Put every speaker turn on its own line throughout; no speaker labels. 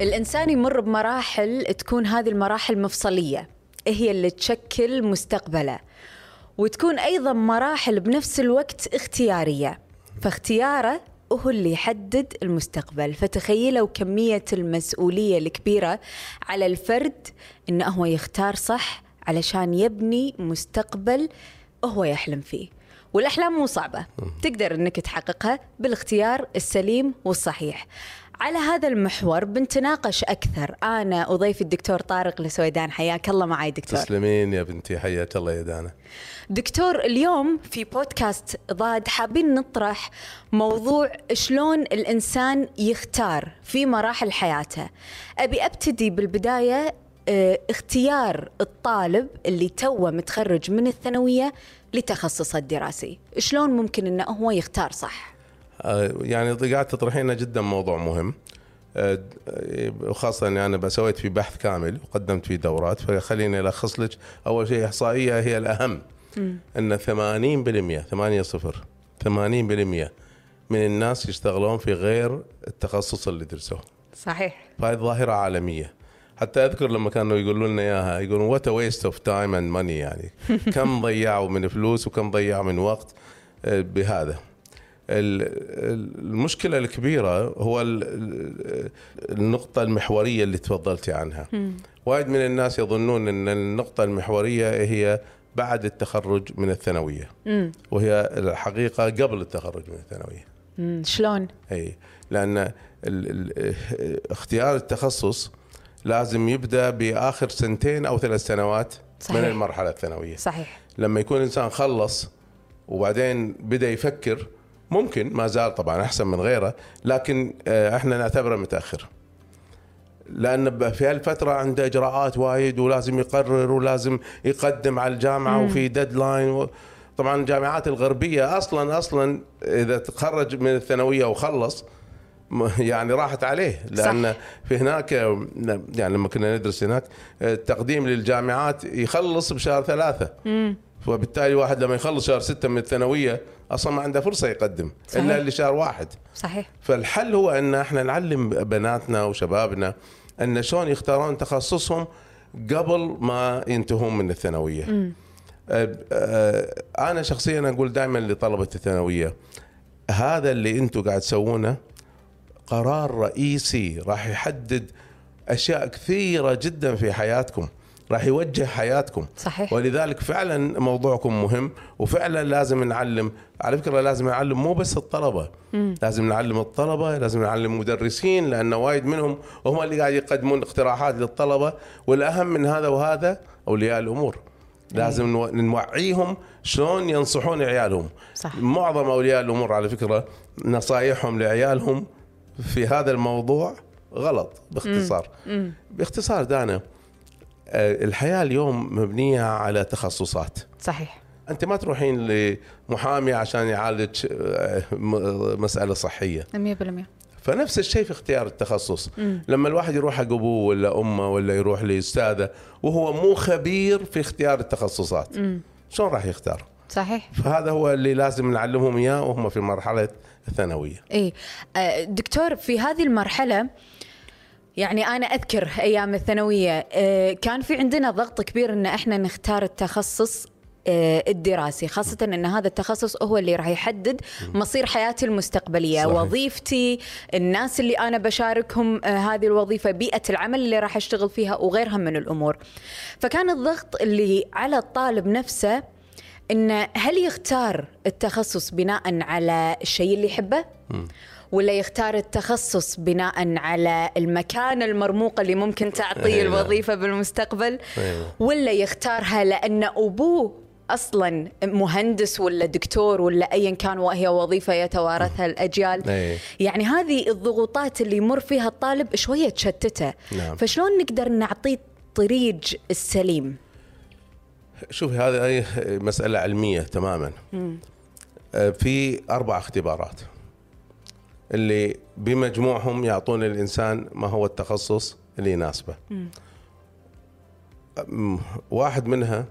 الإنسان يمر بمراحل تكون هذه المراحل مفصلية. هي اللي تشكل مستقبله؟ وتكون أيضا مراحل بنفس الوقت اختيارية. فاختياره هو اللي يحدد المستقبل. فتخيلوا كمية المسؤولية الكبيرة على الفرد إنه هو يختار صح علشان يبني مستقبل هو يحلم فيه. والأحلام مو صعبة. تقدر أنك تحققها بالاختيار السليم والصحيح. على هذا المحور بنتناقش أكثر. أنا وضيفي الدكتور طارق لسويدان حياك الله معي دكتور.
تسلمين يا بنتي حياك الله يا دانا.
دكتور اليوم في بودكاست ضاد حابين نطرح موضوع شلون الإنسان يختار في مراحل حياته. أبي أبتدي بالبداية آه اختيار الطالب اللي توه متخرج من الثانوية لتخصصه الدراسي. شلون ممكن أنه هو يختار صح؟
آه، يعني قاعد تطرحينه جدا موضوع مهم. آه، وخاصة أني أنا بسويت في بحث كامل وقدمت فيه دورات فخليني ألخص لك. أول شيء إحصائية هي الأهم. م. أن 80% 8 صفر 80% من الناس يشتغلون في غير التخصص اللي درسوه.
صحيح.
فهذه ظاهرة عالمية. حتى أذكر لما كانوا يقولوا لنا إياها يقولون what waste of time and money يعني. كم ضيعوا من فلوس وكم ضيعوا من وقت آه، بهذا. المشكلة الكبيرة هو النقطة المحورية اللي تفضلتي عنها. وايد من الناس يظنون إن النقطة المحورية هي بعد التخرج من الثانوية. وهي الحقيقة قبل التخرج من الثانوية.
شلون؟
إي. لأن اختيار التخصص لازم يبدأ بآخر سنتين أو ثلاث سنوات صحيح. من المرحلة الثانوية.
صحيح.
لما يكون إنسان خلص وبعدين بدأ يفكر ممكن ما زال طبعا أحسن من غيره لكن آه، إحنا نعتبره متأخر لأن في هالفترة عنده إجراءات وايد ولازم يقرر ولازم يقدم على الجامعة مم. وفي ديدلاين طبعا الجامعات الغربية أصلا أصلا إذا تخرج من الثانوية وخلص يعني راحت عليه لأن صح. في هناك يعني لما كنا ندرس هناك التقديم للجامعات يخلص بشهر ثلاثة مم. وبالتالي واحد لما يخلص شهر ستة من الثانوية أصلا ما عنده فرصة يقدم صحيح. إلا اللي شهر واحد
صحيح
فالحل هو أن إحنا نعلم بناتنا وشبابنا أن شلون يختارون تخصصهم قبل ما ينتهون من الثانوية م. أنا شخصيا أقول دائما لطلبة الثانوية هذا اللي أنتم قاعد تسوونه قرار رئيسي راح يحدد أشياء كثيرة جدا في حياتكم راح يوجه حياتكم.
صحيح.
ولذلك فعلا موضوعكم مهم وفعلا لازم نعلم. على فكرة لازم نعلم مو بس الطلبة. مم. لازم نعلم الطلبة لازم نعلم المدرسين لأن وايد منهم هم اللي قاعد يقدمون اقتراحات للطلبة. والأهم من هذا وهذا أولياء الأمور. لازم نوعيهم شلون ينصحون عيالهم. صح. معظم أولياء الأمور على فكرة نصايحهم لعيالهم في هذا الموضوع غلط باختصار. مم. باختصار دانا الحياة اليوم مبنية على تخصصات.
صحيح.
أنت ما تروحين لمحامي عشان يعالج آه، مسألة صحية.
100%
فنفس الشيء في اختيار التخصص. مم. لما الواحد يروح حق أبوه ولا أمه ولا يروح لأستاذه وهو مو خبير في اختيار التخصصات شلون راح يختار؟
صحيح.
فهذا هو اللي لازم نعلمهم إياه وهم في مرحلة الثانوية.
اي آه، دكتور في هذه المرحلة يعني أنا أذكر أيام الثانوية آه، كان في عندنا ضغط كبير أن إحنا نختار التخصص آه، الدراسي خاصة أن هذا التخصص هو اللي راح يحدد مصير حياتي المستقبلية. صحيح. وظيفتي الناس اللي أنا بشاركهم آه، هذه الوظيفة بيئة العمل اللي راح أشتغل فيها وغيرها من الأمور. فكان الضغط اللي على الطالب نفسه أنه هل يختار التخصص بناء على الشيء اللي يحبه؟ ولا يختار التخصص بناء على المكان المرموق اللي ممكن تعطيه أيوة. الوظيفة بالمستقبل أيوة. ولا يختارها لأن أبوه أصلا مهندس ولا دكتور ولا ايا كان وهي وظيفة يتوارثها الأجيال أيه. يعني هذه الضغوطات اللي يمر فيها الطالب شوية تشتته نعم. فشلون نقدر نعطيه الطريق السليم
شوفي هذه أي مسألة علمية تماما م. آه، في أربع اختبارات اللي بمجموعهم يعطون الإنسان ما هو التخصص اللي يناسبه. واحد منها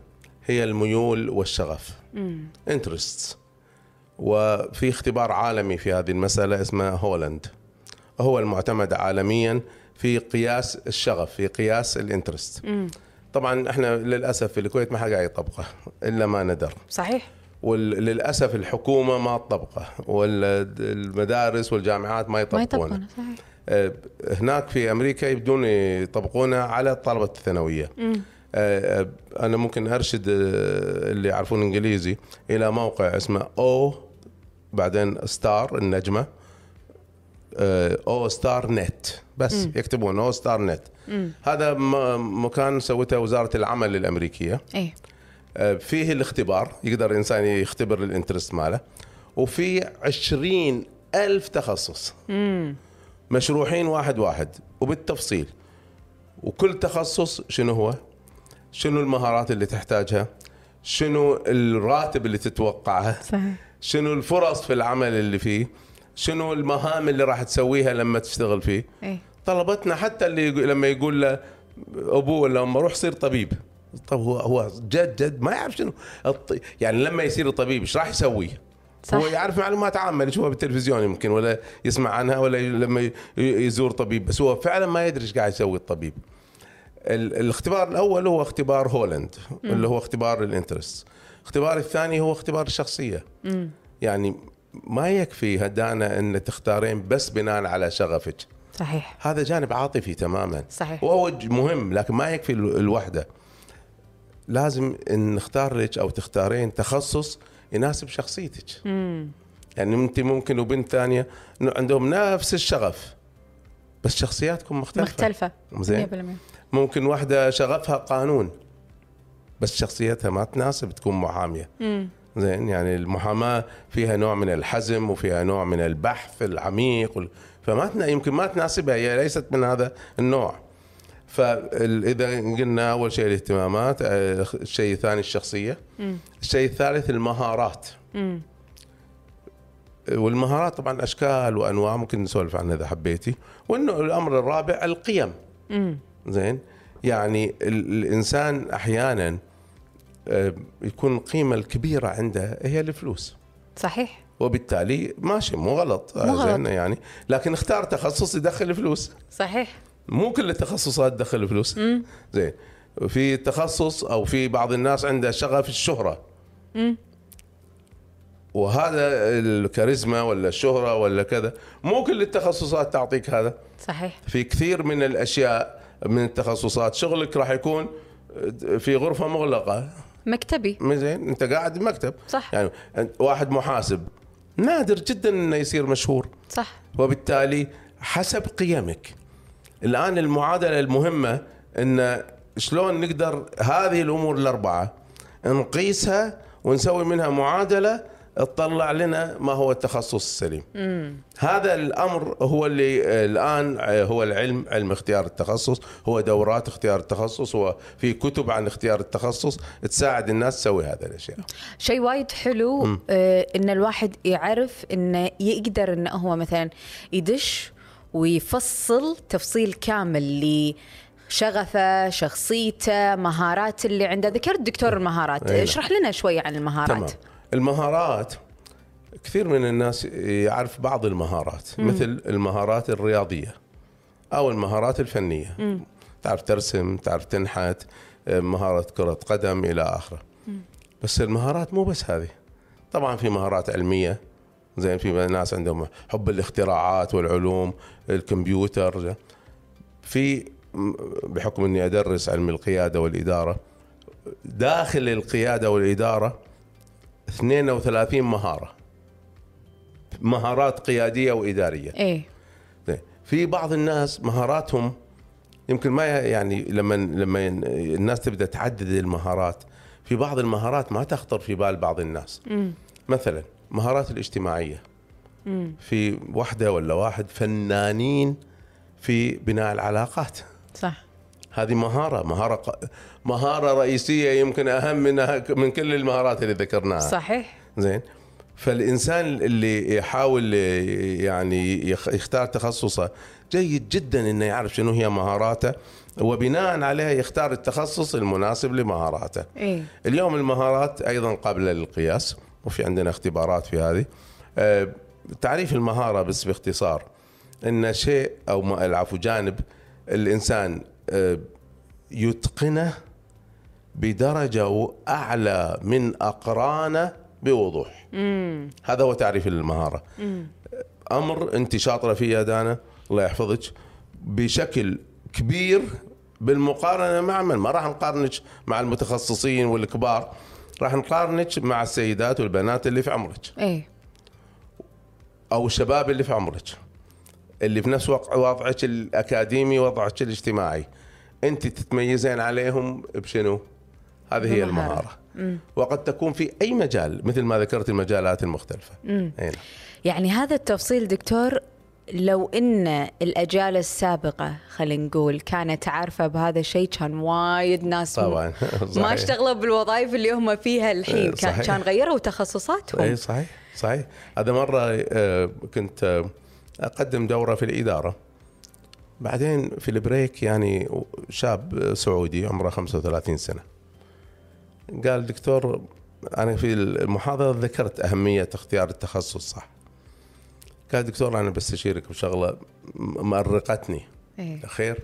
هي الميول والشغف. interests. وفي اختبار عالمي في هذه المسألة اسمه هولند. هو المعتمد عالميا في قياس الشغف في قياس الانترست طبعا إحنا للأسف في الكويت ما حد قاعد يطبقه إلا ما ندر
صحيح
وللأسف الحكومة ما تطبقه والمدارس والجامعات ما
ما
يطبقونه.
يطبقونه صحيح.
آه، هناك في أمريكا يبدون يطبقونه على طلبه الثانوية. آه، آه، أنا ممكن أرشد اللي يعرفون إنجليزي إلى موقع اسمه أو بعدين star النجمة O star net بس يكتبون O star net هذا م- مكان سوته وزارة العمل
الأمريكية.
إيه. فيه الاختبار يقدر الإنسان يختبر ال interest ماله وفي عشرين ألف تخصص. مشروحين واحد واحد وبالتفصيل. وكل تخصص شنو هو؟ شنو المهارات اللي تحتاجها؟ شنو الراتب اللي تتوقعها
صحيح.
شنو الفرص في العمل اللي فيه؟ شنو المهام اللي راح تسويها لما تشتغل فيه؟
إيه.
طلبتنا حتى اللي لما يقول له أبوه ولا أمه روح صير طبيب. طب هو هو جد جد ما يعرف شنو الط... يعني لما يصير طبيب إيش راح يسوي؟
صح.
هو يعرف معلومات عامة اللي يشوفها بالتلفزيون يمكن ولا يسمع عنها ولا لما يزور طبيب بس هو فعلا ما يدري إيش قاعد يسوي الطبيب. ال... الاختبار الأول هو اختبار هولند اللي هو اختبار الانترست. الاختبار الثاني هو اختبار الشخصية. يعني ما يكفي هدانا إن تختارين بس بناء على شغفك.
صحيح
هذا جانب عاطفي تماما
صحيح.
وهو مهم لكن ما يكفي ال- الوحدة لازم إن نختار لك أو تختارين تخصص يناسب شخصيتك. يعني أنت ممكن وبنت ثانية عندهم نفس الشغف بس شخصياتكم مختلفة.
مختلفة.
زين.
100%
ممكن واحدة شغفها قانون بس شخصيتها ما تناسب تكون محامية. زين يعني المحاماة فيها نوع من الحزم وفيها نوع من البحث العميق فما يمكن ما تناسبها هي ليست من هذا النوع. فإذا قلنا أول شيء الاهتمامات آه، الشيء الثاني الشخصية. الشيء الثالث المهارات. والمهارات طبعا أشكال وأنواع ممكن نسولف عنها إذا حبيتي. وإنه الأمر الرابع القيم. زين؟ يعني ال- الإنسان أحيانا آه، يكون القيمة الكبيرة عنده هي الفلوس.
صحيح.
وبالتالي ماشي مو غلط.
مو غلط.
زين يعني. لكن اختار تخصص يدخل فلوس.
صحيح.
مو كل التخصصات تدخل فلوس. زين. في تخصص أو في بعض الناس عنده شغف الشهرة. وهذا الكاريزما ولا الشهرة ولا كذا مو كل التخصصات تعطيك هذا.
صحيح.
في كثير من الأشياء من التخصصات شغلك راح يكون في غرفة مغلقة.
مكتبي.
زين. أنت قاعد بمكتب.
صح.
يعني واحد محاسب. نادر جدا إنه يصير مشهور.
صح.
وبالتالي حسب قيمك. الآن المعادلة المهمة إن شلون نقدر هذه الأمور الأربعة نقيسها ونسوي منها معادلة تطلع لنا ما هو التخصص السليم. هذا الأمر هو اللي الآن هو العلم علم اختيار التخصص هو دورات اختيار التخصص هو في كتب عن اختيار التخصص تساعد الناس تسوي هذه الأشياء.
شيء وايد حلو آه إن الواحد يعرف إنه يقدر إنه هو مثلا يدش ويفصل تفصيل كامل لشغفه شخصيته مهارات اللي عنده. ذكرت دكتور المهارات.
نعم.
اشرح لنا شوية عن المهارات.
تمام. المهارات كثير من الناس يعرف بعض المهارات مثل المهارات الرياضية أو المهارات الفنية. تعرف ترسم تعرف تنحت مهارة كرة قدم إلى آخره. بس المهارات مو بس هذه. طبعا في مهارات علمية. زين في ناس عندهم حب الاختراعات والعلوم الكمبيوتر. في بحكم إني أدرس علم القيادة والإدارة داخل القيادة والإدارة 32 مهارة مهارات قيادية
وإدارية.
إيه. في بعض الناس مهاراتهم يمكن ما يعني لما لما الناس تبدأ تعدد المهارات في بعض المهارات ما تخطر في بال بعض الناس. مثلا مهارات الاجتماعية. في واحدة ولا واحد فنانين في بناء العلاقات.
صح.
هذه مهارة مهارة مهارة رئيسية يمكن أهم منها من كل المهارات اللي ذكرناها.
صحيح.
زين. فالإنسان اللي يحاول يعني يخ- يختار تخصصه جيد جدا إنه يعرف شنو هي مهاراته وبناء عليها يختار التخصص المناسب لمهاراته.
إيه.
اليوم المهارات أيضا قابلة للقياس. وفي عندنا اختبارات في هذه. آه، تعريف المهارة بس باختصار. إن شيء ما- العفو جانب الإنسان آه، يتقنه بدرجة أعلى من أقرانه بوضوح. هذا هو تعريف المهارة. أمر انت شاطره فيه يا دانا الله يحفظك بشكل كبير بالمقارنة مع من؟ ما راح نقارنك مع المتخصصين والكبار. راح نقارنك مع السيدات والبنات اللي في عمرك.
إيه.
أو الشباب اللي في عمرك اللي في نفس وضعك الأكاديمي وضعك الاجتماعي. أنت تتميزين عليهم بشنو؟ هذه هي. المهارة. وقد تكون في أي مجال مثل ما ذكرت المجالات المختلفة. نعم.
يعني هذا التفصيل دكتور لو إن الأجيال السابقة خلينا نقول كانت عارفة بهذا الشيء كان وايد ناس
طبعا.
ما. اشتغلوا بالوظائف اللي هم فيها الحين.
إيه،
كان
صحيح.
كان غيروا تخصصاتهم.
اي صحيح صحيح. هذا مرة آه، كنت آه، أقدم دورة في الإدارة. بعدين في البريك يعني شاب سعودي عمره 35 سنة. قال دكتور أنا في المحاضرة ذكرت أهمية اختيار التخصص صح؟ قال دكتور أنا بستشيرك بشغلة مأرقتني.
إيه.
خير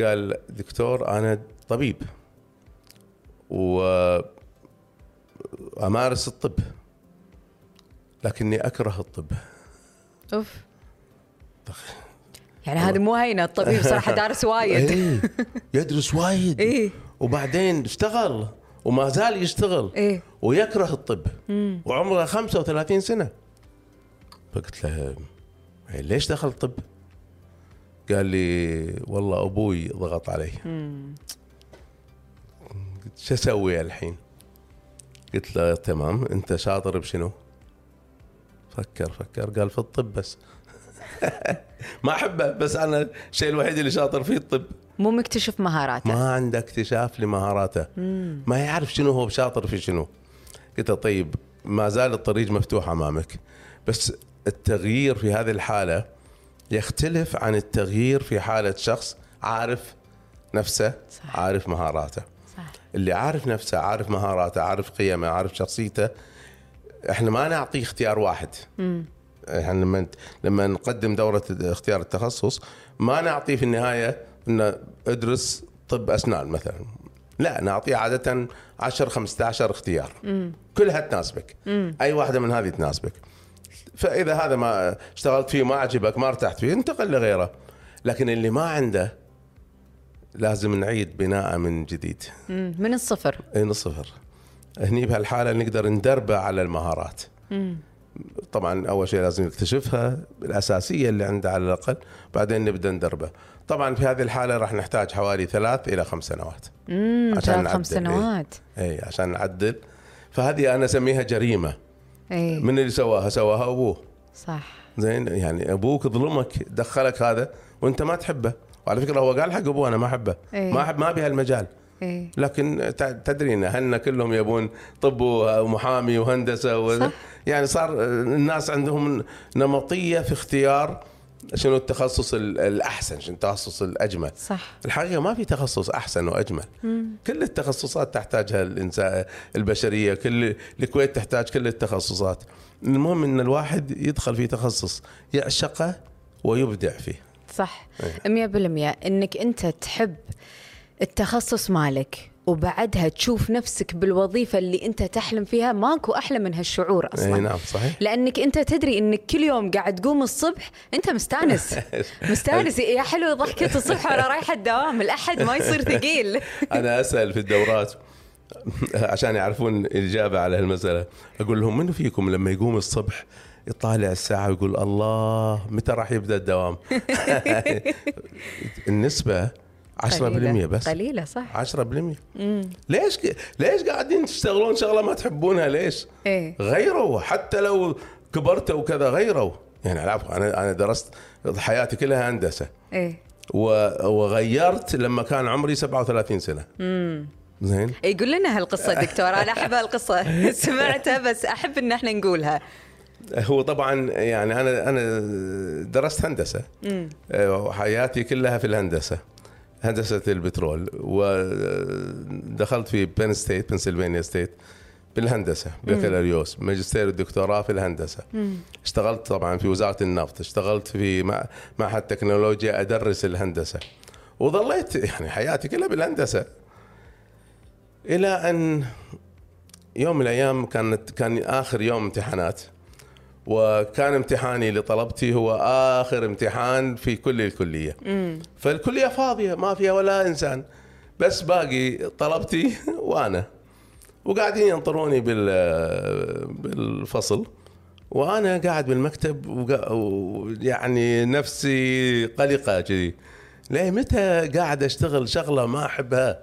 قال دكتور أنا طبيب. وامارس الطب. لكني أكره الطب.
أوف. يعني هذه مو هينة الطبيب صراحة دارس وايد.
إيه، يدرس وايد.
إيه.
وبعدين اشتغل. وما زال يشتغل.
إيه.
ويكره الطب. وعمره 35 سنة. فقلت له "إيه، ليش دخل الطب؟ قال لي والله أبوي ضغط علي. قلت شو أسوي الحين؟ قلت له تمام أنت شاطر بشنو؟ فكر فكر قال في الطب بس. ما أحبه بس أنا الشيء الوحيد اللي شاطر فيه الطب.
مو مكتشف مهاراته.
ما عنده اكتشاف لمهاراته. ما يعرف شنو هو شاطر في شنو. قلت له طيب ما زال الطريق مفتوح أمامك بس التغيير في هذه الحالة يختلف عن التغيير في حالة شخص عارف نفسه
صح.
عارف مهاراته.
صح.
اللي عارف نفسه عارف مهاراته عارف قيمه عارف شخصيته إحنا ما نعطيه اختيار واحد. إحنا لما لما نقدم دورة اختيار التخصص ما نعطيه في النهاية إنه ادرس طب أسنان مثلا. لا نعطيه عادة 10 15 اختيار. كلها تناسبك أي واحدة من هذه تناسبك. فإذا هذا ما اشتغلت فيه ما عجبك ما ارتحت فيه انتقل لغيره. لكن اللي ما عنده لازم نعيد بناءه من جديد.
من الصفر.
اي من الصفر. هني بهالحالة نقدر ندربه على المهارات. طبعا أول شيء لازم نكتشفها الأساسية اللي عنده على الأقل بعدين نبدأ ندربه. طبعا في هذه الحالة راح نحتاج حوالي ثلاث إلى خمس سنوات.
امم
عشان
ثلاث خمس
إيه.
سنوات.
اي عشان نعدل. فهذه أنا أسميها جريمة.
اي
من اللي سواها؟ سواها أبوه.
صح.
زين يعني أبوك ظلمك دخلك هذا وأنت ما تحبه. وعلى فكرة هو قال حق أبوه أنا ما أحبه.
إيه.
ما احب ما ابي هالمجال
اي
لكن تع- تدرين اهلنا كلهم يبون طب ومحامي وهندسة و...
صح.
يعني صار الناس عندهم نمطية في اختيار شنو التخصص ال- الأحسن شنو التخصص الأجمل؟
صح.
الحقيقة ما في تخصص أحسن وأجمل. كل التخصصات تحتاجها الإنسان البشرية كل الكويت تحتاج كل التخصصات. المهم إن الواحد يدخل في تخصص يعشقه ويبدع فيه.
صح.
إيه.
مية بالمية. إنك أنت تحب التخصص مالك. وبعدها تشوف نفسك بالوظيفة اللي أنت تحلم فيها ماكو أحلى من هالشعور
إي
أصلا.
نعم صحيح.
لأنك أنت تدري إنك كل يوم قاعد تقوم الصبح أنت مستانس. مستانس يا حلو ضحكة الصبح وأنا رايحة الدوام الأحد ما يصير ثقيل.
أنا أسأل في الدورات عشان يعرفون الإجابة على هالمسألة أقول لهم منو فيكم لما يقوم الصبح يطالع الساعة ويقول الله متى راح يبدأ الدوام؟ النسبة 10%
قليلة.
بس.
قليلة صح.
10% ليش ليش قاعدين تشتغلون شغلة ما تحبونها؟ ليش؟
إيه.
غيروا حتى لو كبرتوا وكذا غيروا. يعني العفو أنا أنا درست حياتي كلها هندسة.
إيه.
و- وغيرت لما كان عمري 37 سنة. زين؟
يقول لنا هالقصة دكتور أنا أحب هالقصة. سمعتها بس أحب إن إحنا نقولها.
هو طبعا يعني أنا أنا درست هندسة. آه، وحياتي كلها في الهندسة. هندسة البترول ودخلت في Penn State بنسلفانيا State بالهندسة بكالوريوس ماجستير ودكتوراه في الهندسة. اشتغلت طبعا في وزارة النفط اشتغلت في مع- معهد تكنولوجيا أدرس الهندسة. وظليت يعني حياتي كلها بالهندسة. إلى أن يوم من الأيام كانت كان آخر يوم امتحانات. وكان امتحاني لطلبتي هو آخر امتحان في كل الكلية. فالكلية فاضية ما فيها ولا إنسان. بس باقي طلبتي وأنا. وقاعدين ينطروني بال بالفصل. وأنا قاعد بالمكتب ويعني نفسي قلقة كذي. ليه؟ متى قاعد أشتغل شغلة ما أحبها؟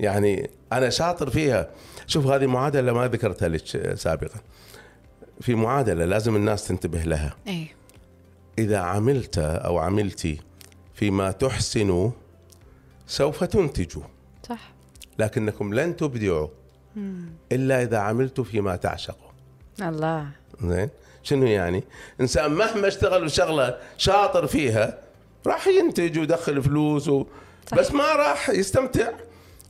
يعني أنا شاطر فيها. شوف هذه معادلة ما ذكرتها لك سابقا. في معادلة لازم الناس تنتبه لها.
اي
إذا عملت أو عملتي فيما تحسن سوف تنتجوا
صح.
لكنكم لن تبدعوا. إلا إذا عملتوا فيما تعشقوا.
الله.
زين. شنو يعني؟ إنسان مهما اشتغل شغلة شاطر فيها راح ينتج ويدخل فلوس و...
صحيح.
بس ما راح يستمتع.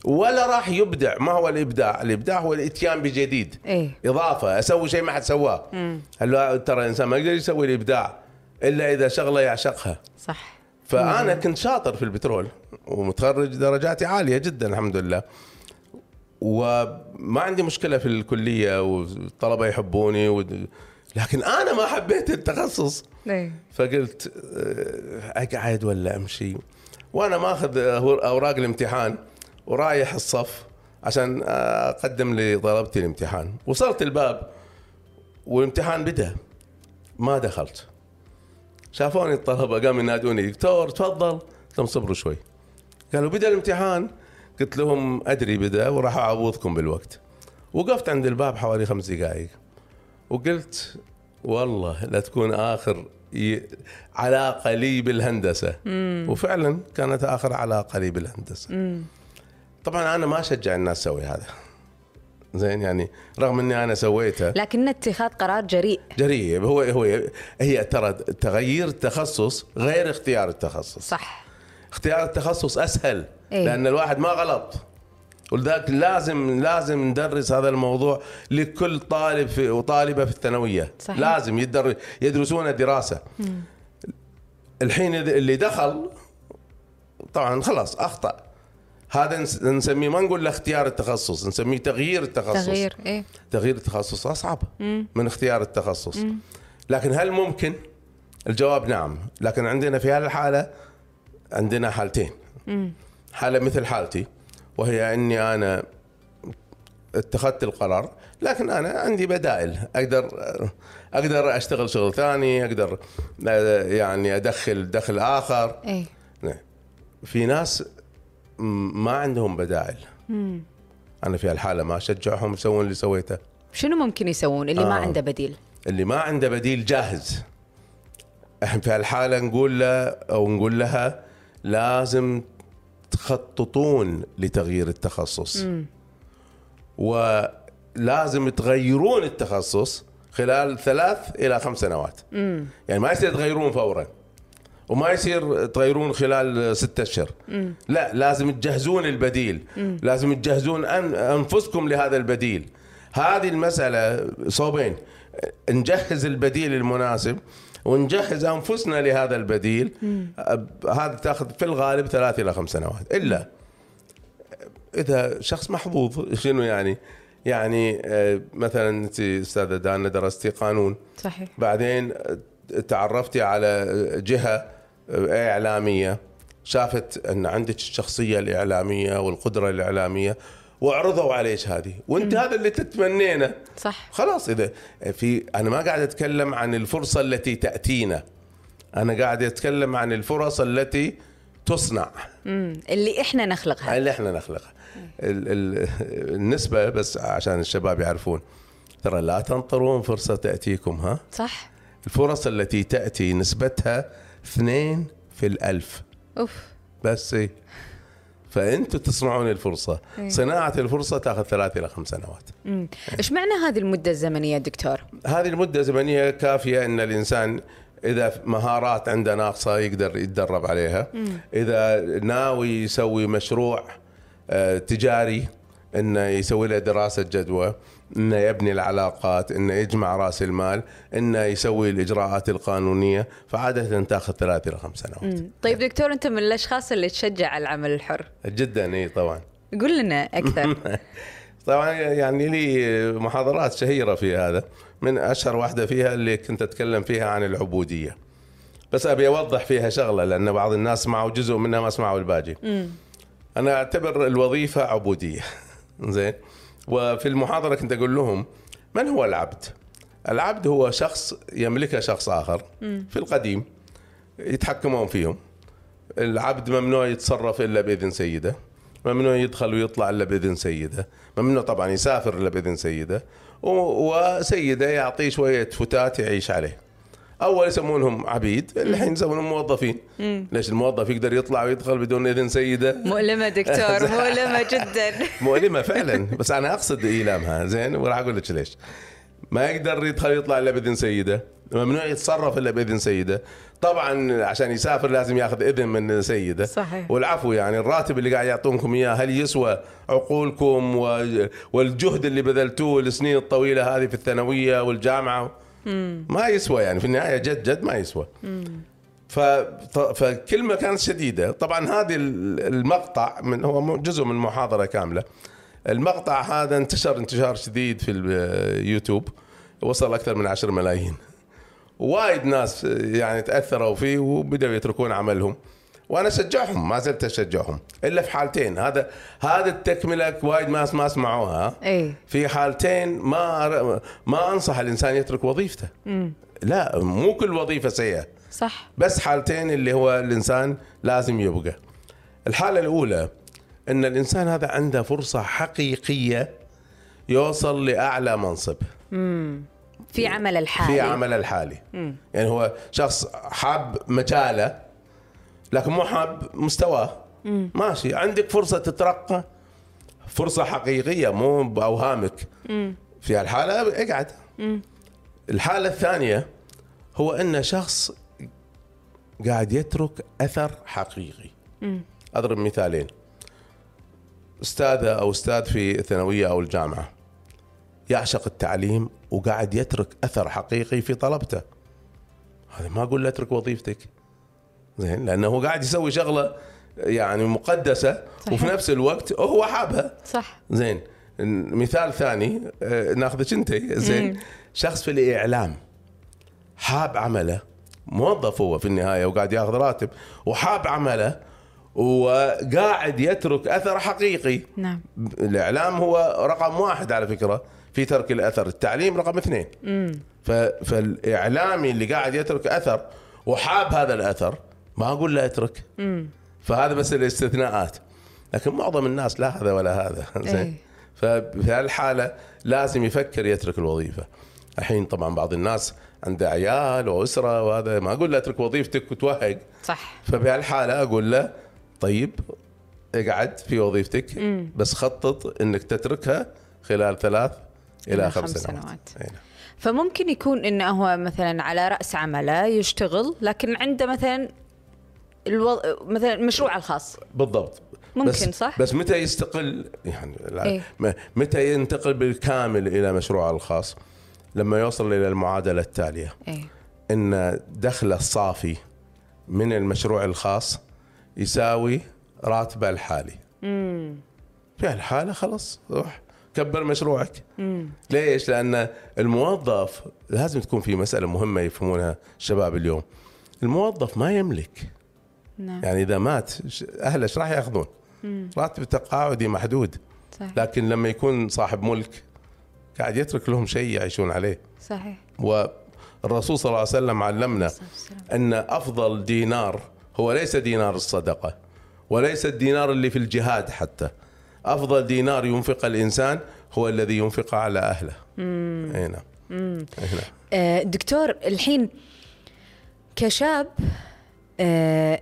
ولا راح يبدع. ما هو الإبداع؟ الإبداع هو الإتيان بجديد.
إيه.
إضافة. أسوي شيء ما حد سواه. هلا ترى الإنسان ما يقدر يسوي الإبداع إلا إذا شغله يعشقها.
صح.
فأنا كنت شاطر في البترول ومتخرج درجاتي عالية جدا الحمد لله. وما عندي مشكلة في الكلية والطلبة يحبوني و... لكن أنا ما حبيت التخصص.
إيه.
فقلت آه، أقعد ولا أمشي؟ وأنا ماخذ أوراق الامتحان. ورايح الصف عشان أقدم لطلبتي الامتحان. وصلت الباب والامتحان بدأ. ما دخلت. شافوني الطلبة قاموا ينادوني دكتور تفضل. قلت لهم صبروا شوي. قالوا بدأ الامتحان. قلت لهم أدري بدأ وراح أعوضكم بالوقت. وقفت عند الباب حوالي خمس دقائق وقلت والله لا تكون آخر. علاقة لي بالهندسة. وفعلا كانت آخر علاقة لي بالهندسة. طبعا أنا ما أشجع الناس تسوي هذا. زين يعني رغم إني أنا سويته.
لكن اتخاذ قرار جريء.
جريء. هو هو هي ترى تغيير التخصص غير اختيار التخصص.
صح.
اختيار التخصص أسهل
إيه.
لأن الواحد ما غلط. ولذلك لازم لازم ندرس هذا الموضوع لكل طالب في وطالبة في الثانوية.
صحيح.
لازم يدر يدرسون دراسه الحين اللي دخل طبعا خلاص أخطأ. هذا نس- نسميه ما نقول له اختيار التخصص نسميه تغيير التخصص.
تغيير إيه.
تغيير التخصص أصعب من اختيار التخصص. لكن هل ممكن؟ الجواب نعم. لكن عندنا في هذه الحالة عندنا حالتين. حالة مثل حالتي وهي إني أنا اتخذت القرار لكن أنا عندي بدائل. أقدر أقدر أشتغل شغل ثاني أقدر يعني أدخل دخل آخر.
إيه.
نعم. في ناس ما عندهم بدائل. أنا في الحالة ما اشجعهم يسوون اللي سويته.
شنو ممكن يسوون؟ اللي ما
آه.
عنده بديل.
اللي ما عنده بديل جاهز. إحنا في هالحاله نقول له أو نقول لها لازم تخططون لتغيير التخصص. ولازم تغيرون التخصص خلال ثلاث إلى خمس سنوات. يعني ما يصير تغيرون فورا. وما يصير تغيرون خلال ستة أشهر. لا لازم تجهزون البديل. لازم تجهزون أن أنفسكم لهذا البديل. هذه المسألة صوبين. نجهز البديل المناسب ونجهز أنفسنا لهذا البديل. هذا تاخذ في الغالب ثلاث إلى خمس سنوات. إلا إذا شخص محظوظ شنو يعني؟ يعني آه، مثلا أنت أستاذة دانا درستي قانون.
صحيح.
بعدين تعرفتي على جهة إعلامية شافت أن عندك الشخصية الإعلامية والقدرة الإعلامية وعرضوا عليك هذه وأنت هذا اللي تتمنينه.
صح.
خلاص إذا في أنا ما قاعد أتكلم عن الفرصة التي تأتينا. أنا قاعد أتكلم عن الفرص التي تصنع.
مم. اللي إحنا نخلقها.
اللي إحنا نخلقها. ال- ال- النسبة بس عشان الشباب يعرفون. ترى لا تنطرون فرصة تأتيكم ها؟
صح.
الفرص التي تأتي نسبتها اثنين في الألف.
أوف.
بس إيه. فأنتم تصنعون الفرصة.
إيه.
صناعة الفرصة تأخذ ثلاث إلى خمس سنوات.
مم. إيش معنى هذه المدة الزمنية دكتور؟
هذه المدة الزمنية كافية أن الإنسان إذا مهارات عنده ناقصة يقدر يتدرب عليها. إذا ناوي يسوي مشروع آه، تجاري إنه يسوي له دراسة جدوى. إنه يبني العلاقات إنه يجمع رأس المال إنه يسوي الإجراءات القانونية فعادة تأخذ ثلاث إلى خمس سنوات.
مم. طيب دكتور أنت من الأشخاص اللي تشجع على العمل الحر؟
جدا إي طبعا.
قول لنا أكثر.
طبعا يعني لي محاضرات شهيرة في هذا. من أشهر واحدة فيها اللي كنت أتكلم فيها عن العبودية. بس أبي أوضح فيها شغلة لأن بعض الناس سمعوا جزء منها ما سمعوا الباقي. أنا أعتبر الوظيفة عبودية. زين؟ وفي المحاضرة كنت أقول لهم من هو العبد؟ العبد هو شخص يملكه شخص آخر في القديم يتحكمون فيهم. العبد ممنوع يتصرف إلا بإذن سيده ممنوع يدخل ويطلع إلا بإذن سيده ممنوع طبعا يسافر إلا بإذن سيده وسيده يعطيه شوية فتات يعيش عليه. اول يسمونهم عبيد الحين يسمونهم موظفين. ليش الموظف يقدر يطلع ويدخل بدون إذن سيدة؟
مؤلمة دكتور مؤلمة جدا.
مؤلمة فعلا. بس أنا أقصد ايلامها زين؟ وراح أقول لك ليش. ما يقدر يدخل يطلع إلا بإذن سيدة. ممنوع يتصرف إلا بإذن سيدة. طبعا عشان يسافر لازم ياخذ إذن من سيدة.
صحيح.
والعفو يعني الراتب اللي قاعد يعطونكم إياه هل يسوى عقولكم والجهد اللي بذلتوه السنين الطويلة هذه في الثانوية والجامعة؟ ما يسوى يعني في النهاية جد جد ما يسوى. ف... ف- فكلمة كانت شديدة. طبعا هذه ال- المقطع من هو جزء من محاضرة كاملة. المقطع هذا انتشر انتشار شديد في اليوتيوب وصل أكثر من عشر ملايين. وايد ناس يعني تأثروا فيه وبدأوا يتركون عملهم. وأنا أشجعهم ما زلت أشجعهم. إلا في حالتين هذا هذا التكملة وايد ناس ما سمعوها.
اي
في حالتين ما ما أنصح الإنسان يترك وظيفته. لا مو كل وظيفة سيئة.
صح.
بس حالتين اللي هو الإنسان لازم يبقى. الحالة الأولى إن الإنسان هذا عنده فرصة حقيقية يوصل لأعلى منصب.
في عمل الحالي.
في عمل الحالي. يعني هو شخص حاب مجاله لكن مو حاب مستواه. ماشي. عندك فرصة تترقى. فرصة حقيقية مو بأوهامك. في الحاله اقعد. الحالة الثانية هو إن شخص قاعد يترك أثر حقيقي. أضرب مثالين. أستاذة أو أستاذ في الثانوية أو الجامعة. يعشق التعليم وقاعد يترك أثر حقيقي في طلبته. هذا ما أقول له اترك وظيفتك. زين لأنه هو قاعد يسوي شغلة يعني مقدسة
صحيح.
وفي نفس الوقت هو حابها.
صح.
زين مثال ثاني آه، ناخذك أنت. زين شخص في الإعلام حاب عمله موظف هو في النهاية وقاعد ياخذ راتب وحاب عمله وقاعد يترك أثر حقيقي.
نعم.
الإعلام هو رقم واحد على فكرة في ترك الأثر التعليم رقم اثنين. ف... فالإعلامي اللي قاعد يترك أثر وحاب هذا الأثر ما أقول له أترك. فهذا بس الاستثناءات. لكن معظم الناس لا هذا ولا هذا.
إيه.
زين ففي هالحالة لازم يفكر يترك الوظيفة. الحين طبعا بعض الناس عنده عيال وأسرة وهذا. ما أقول له أترك وظيفتك وتوهق.
صح.
فبهالحاله أقول له طيب اقعد في وظيفتك بس خطط إنك تتركها خلال ثلاث
إلى
خمس
خمس
سنوات,
سنوات.
أي نعم.
فممكن يكون انه هو مثلا على رأس عمله يشتغل لكن عنده مثلا الوض... مثلا المشروع الخاص.
بالضبط.
ممكن،
بس
صح؟
بس متى يستقل؟ يعني
إيه.
متى ينتقل بالكامل إلى مشروعه الخاص؟ لما يوصل إلى المعادلة التالية.
اي
إن دخله الصافي من المشروع الخاص يساوي راتبه الحالي. في الحالة خلاص روح كبر مشروعك. ليش؟ لأن الموظف لازم تكون في مسألة مهمة يفهمونها الشباب اليوم. الموظف ما يملك.
نعم.
يعني إذا مات أهله إيش راح يأخذون؟ راتب التقاعدي محدود.
صح
لكن لما يكون صاحب ملك قاعد يترك لهم شيء يعيشون عليه.
صحيح.
والرسول صلى الله عليه وسلم علمنا. أن أفضل دينار هو ليس دينار الصدقة وليس الدينار اللي في الجهاد حتى. أفضل دينار ينفق الإنسان هو الذي ينفق على أهله. نعم. نعم.
آه، دكتور الحين كشاب آه،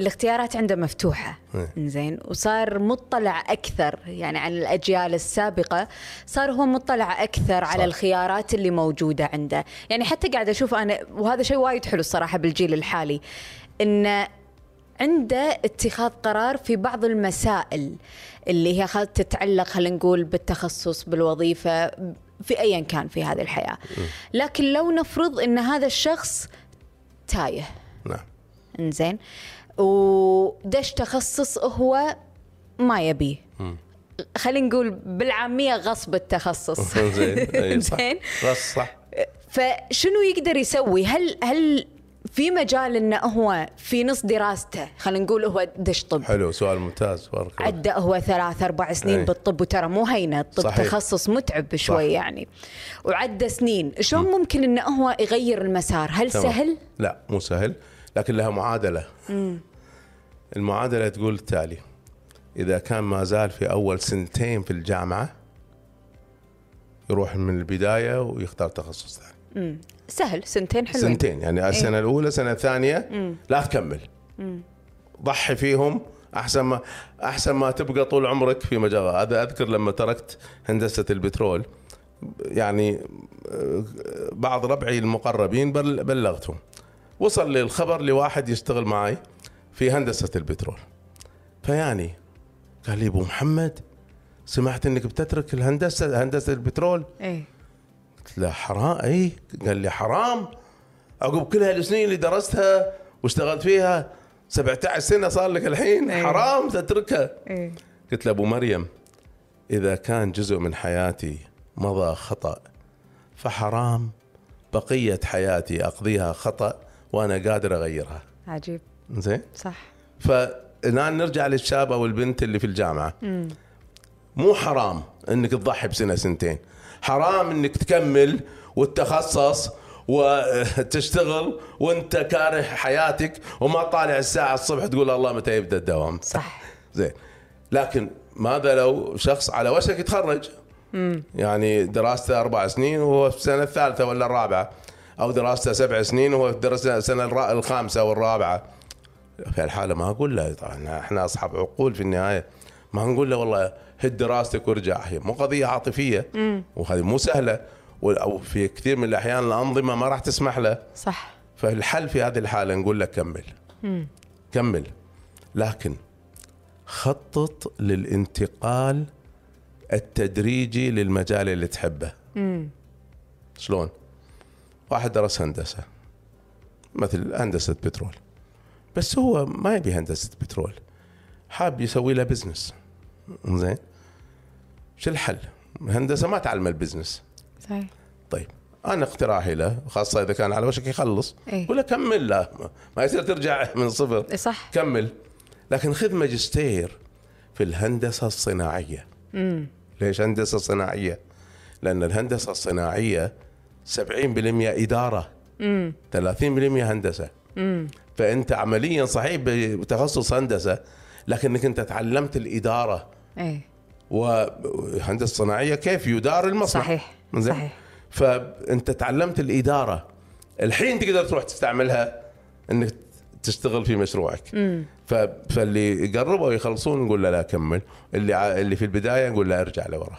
الاختيارات عنده مفتوحة.
إيه.
زين وصار مطلع أكثر يعني عن الأجيال السابقة صار هو مطلع أكثر على
صح.
الخيارات اللي موجودة عنده. يعني حتى قاعد أشوف أنا وهذا شيء وايد حلو الصراحة بالجيل الحالي إن عنده اتخاذ قرار في بعض المسائل اللي هي خل- تتعلق خلينا نقول بالتخصص بالوظيفة في أيا كان في هذه الحياة. لكن لو نفرض أن هذا الشخص تايه.
نعم.
إنزين. ودش تخصص هو ما يبيه خلينا نقول بالعامية غصب التخصص.
زين.
زين.
صح.
فشنو يقدر يسوي؟ هل هل في مجال إنه هو في نص دراسته؟ خلينا نقول هو دش طب.
حلو سؤال ممتاز بارك.
عدى هو ثلاث أربع سنين
أي.
بالطب وترى مو هينة. الطب
صحيح.
تخصص متعب شوي
صح.
يعني. وعدى سنين. شلون ممكن إنه هو يغير المسار؟ هل
تمام.
سهل؟
لا مو سهل. لكن لها معادلة. المعادلة تقول التالي إذا كان ما زال في أول سنتين في الجامعة يروح من البداية ويختار تخصص ثاني.
سهل سنتين حلوين.
سنتين يعني السنة الأولى السنة الثانية لا تكمل. ضحي فيهم أحسن ما أحسن ما تبقى طول عمرك في مجال. هذا أذكر لما تركت هندسة البترول. يعني آه، بعض ربعي المقربين بل- بلغتهم. وصل لي الخبر لواحد يشتغل معي في هندسة البترول. فيعني قال لي أبو محمد سمعت إنك بتترك الهندسة هندسة البترول؟
إيه.
قلت له حرام إي قال لي حرام. عقب كل هالسنين اللي درستها واشتغلت فيها 17 سنة صار لك الحين
أي.
حرام تتركها.
إيه.
قلت له أبو مريم إذا كان جزء من حياتي مضى خطأ فحرام بقية حياتي أقضيها خطأ. وأنا قادر أغيرها.
عجيب.
زين؟
صح.
فالآن نرجع للشاب أو البنت اللي في الجامعة. مو حرام إنك تضحي بسنة سنتين. حرام إنك تكمل وتتخصص وتشتغل وأنت كاره حياتك وما طالع الساعة الصبح تقول الله متى يبدأ الدوام.
صح.
زين. لكن ماذا لو شخص على وشك يتخرج؟ يعني دراسته أربع سنين وهو في السنة الثالثة ولا الرابعة. أو دراسته سبع سنين وهو دراسته السنة الخامسة والرابعة. في الحالة ما أقول له طبعا إحنا أصحاب عقول في النهاية. ما نقول له والله هد دراستك وارجع. هي مو قضية عاطفية. وهذه مو سهلة. أو في كثير من الأحيان الأنظمة ما راح تسمح له.
صح.
فالحل في هذه الحالة نقول لك كمل. كمل. لكن خطط للانتقال التدريجي للمجال اللي تحبه. شلون؟ واحد درس هندسة مثل هندسة بترول. بس هو ما يبي هندسة بترول حاب يسوي له business زين؟ شو الحل؟ هندسة ما تعلم ال business
صحيح.
طيب أنا اقتراحي له خاصة إذا كان على وشك يخلص. ولا كمل له ما يصير ترجع من صفر.
إيه صح.
كمل. لكن خذ ماجستير في الهندسة الصناعية. ليش هندسة صناعية؟ لأن الهندسة الصناعية 70% إدارة. 30% هندسة. فأنت عمليا صحيح بتخصص هندسة لكنك أنت تعلمت الإدارة.
إيه.
وهندسه صناعية كيف يدار المصنع.
صحيح؟ صحيح.
فأنت تعلمت الإدارة. الحين تقدر تروح تستعملها إنك تشتغل في مشروعك. ف... فاللي يقربوا يخلصون نقول له لا كمل. اللي. اللي في البداية نقول له ارجع لورا.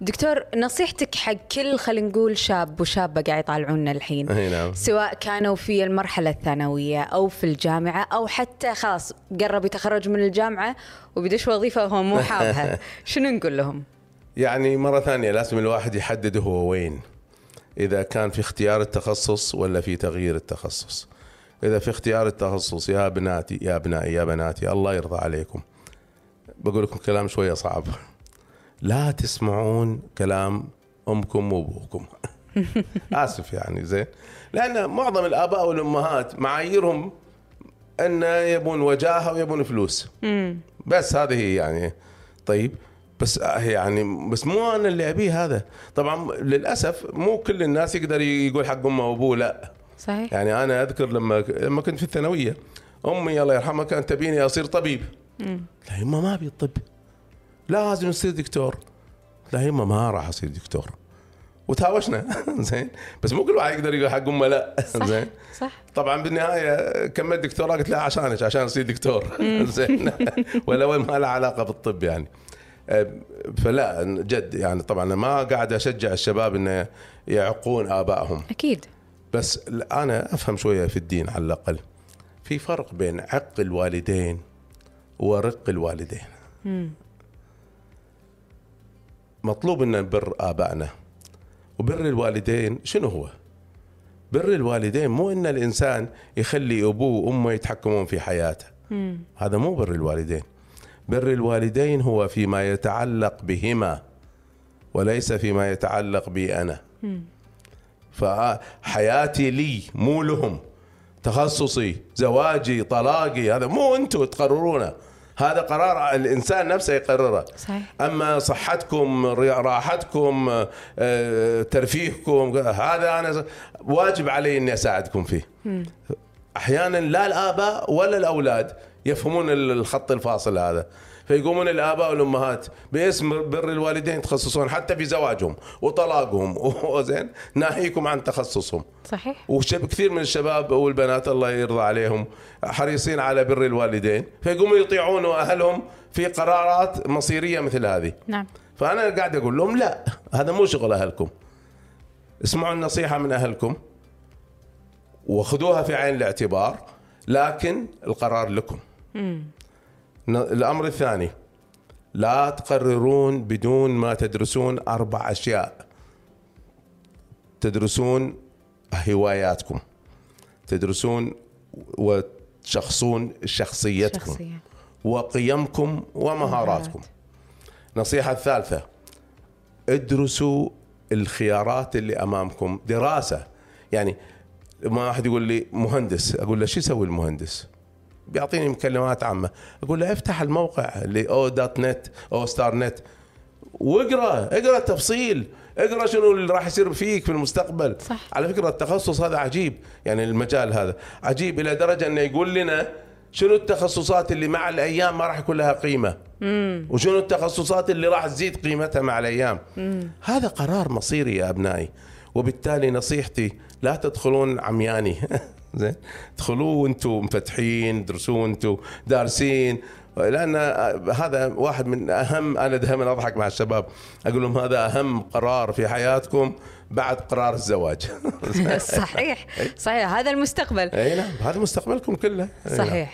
دكتور نصيحتك حق كل خلينا نقول شاب وشابة قاعد يطالعونا الحين.
نعم.
سواء كانوا في المرحلة الثانوية أو في الجامعة أو حتى خلاص قرب يتخرج من الجامعة وبيدش وظيفة هو مو حابها. شنو نقول لهم؟
يعني مرة ثانية لازم الواحد يحدد هو وين. إذا كان في اختيار التخصص ولا في تغيير التخصص. إذا في اختيار التخصص يا بناتي يا ابنائي يا بناتي الله يرضى عليكم. بقول لكم كلام شوية صعب. لا تسمعون كلام أمكم وأبوكم. آسف يعني زين. لأن معظم الآباء والأمهات معاييرهم أن يبون وجاهة ويبون فلوس. بس هذه هي يعني طيب بس يعني بس مو أنا اللي أبيه هذا. طبعا للأسف مو كل الناس يقدر يقول حق أمه وأبوه لا.
صحيح.
يعني أنا أذكر لما لما كنت في الثانوية أمي الله يرحمها كانت تبيني أصير طبيب. لا يما ما أبي الطب. لازم تصير دكتور. لا يما ما راح اصير دكتور. وتهاوشنا. زين. بس مو كل واحد يقدر يقول حق أمه لا. زين.
صح.
طبعا بالنهاية كملت دكتوراه قلت لها عشانك عشان اصير دكتور. زين. ولا ما له علاقة بالطب يعني. أه، فلا جد يعني. طبعا ما قاعد أشجع الشباب إنه يعقون آبائهم.
أكيد.
بس أنا أفهم شوية في الدين على الأقل. في فرق بين عق الوالدين ورق الوالدين. مطلوب ان نبر آبائنا. وبر الوالدين شنو هو؟ بر الوالدين مو إن الإنسان يخلي أبوه وأمه يتحكمون في حياته. هذا مو بر الوالدين. بر الوالدين هو فيما يتعلق بهما وليس فيما يتعلق بي أنا. فحياتي لي مو لهم. تخصصي زواجي طلاقي هذا مو أنتم تقررونه هذا قرار الإنسان نفسه يقرره.
صحيح.
أما صحتكم راحتكم آه، ترفيهكم هذا أنا واجب علي إني أساعدكم فيه. أحيانا لا الآباء ولا الأولاد يفهمون الخط الفاصل هذا. فيقومون الآباء والأمهات باسم بر الوالدين يتخصصون حتى في زواجهم وطلاقهم. وزين ناهيكم عن تخصصهم.
صحيح.
وكثير من الشباب والبنات الله يرضى عليهم حريصين على بر الوالدين. فيقوموا يطيعون أهلهم في قرارات مصيرية مثل هذه.
نعم.
فأنا قاعد أقول لهم لا هذا مو شغل أهلكم. اسمعوا النصيحة من أهلكم وخذوها في عين الاعتبار لكن القرار لكم. الأمر الثاني لا تقررون بدون ما تدرسون أربع أشياء. تدرسون هواياتكم. تدرسون وتشخصون شخصيتكم.
شخصية.
وقيمكم ومهاراتكم. نصيحة الثالثة ادرسوا الخيارات اللي أمامكم. دراسة يعني ما واحد يقول لي مهندس أقول له شو يسوي المهندس؟ بيعطيني مكالمات عامة أقول له افتح الموقع اللي أو دوت نت أو ستار نت واقرأ اقرأ التفصيل اقرأ شنو اللي راح يصير فيك في المستقبل
صح.
على فكرة التخصص هذا عجيب يعني المجال هذا عجيب إلى درجة إنه يقول لنا شنو التخصصات اللي مع الأيام ما راح يكون لها قيمة مم. وشنو التخصصات اللي راح تزيد قيمتها مع الأيام مم. هذا قرار مصيري يا أبنائي وبالتالي نصيحتي لا تدخلون عمياني زين. ادخلوا وأنتم مفتحين درسوا وأنتم دارسين. لأن هذا واحد من أهم أنا دائما أضحك مع الشباب. أقول لهم هذا أهم قرار في حياتكم بعد قرار الزواج.
صحيح. صحيح. هذا المستقبل.
اي نعم هذا مستقبلكم كله. أي نعم.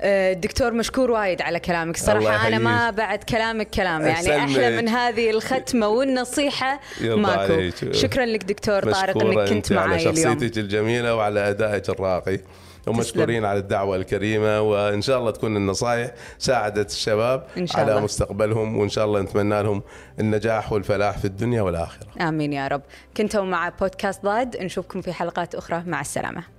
آه، دكتور مشكور وايد على كلامك. صراحة أنا ما. بعد كلامك كلام يعني. أحلى من هذه الختمة والنصيحة ماكو.
عليك.
شكرا لك دكتور طارق أنك كنت
على
معي اليوم.
شخصيتك الجميلة وعلى أدائك الراقي. ومشكورين على الدعوة الكريمة وإن شاء الله تكون النصائح ساعدت الشباب
إن شاء
على
الله.
مستقبلهم وإن شاء الله نتمنى لهم النجاح والفلاح في الدنيا والآخرة.
آمين يا رب. كنتوا مع بودكاست ضاد نشوفكم في حلقات أخرى. مع السلامة.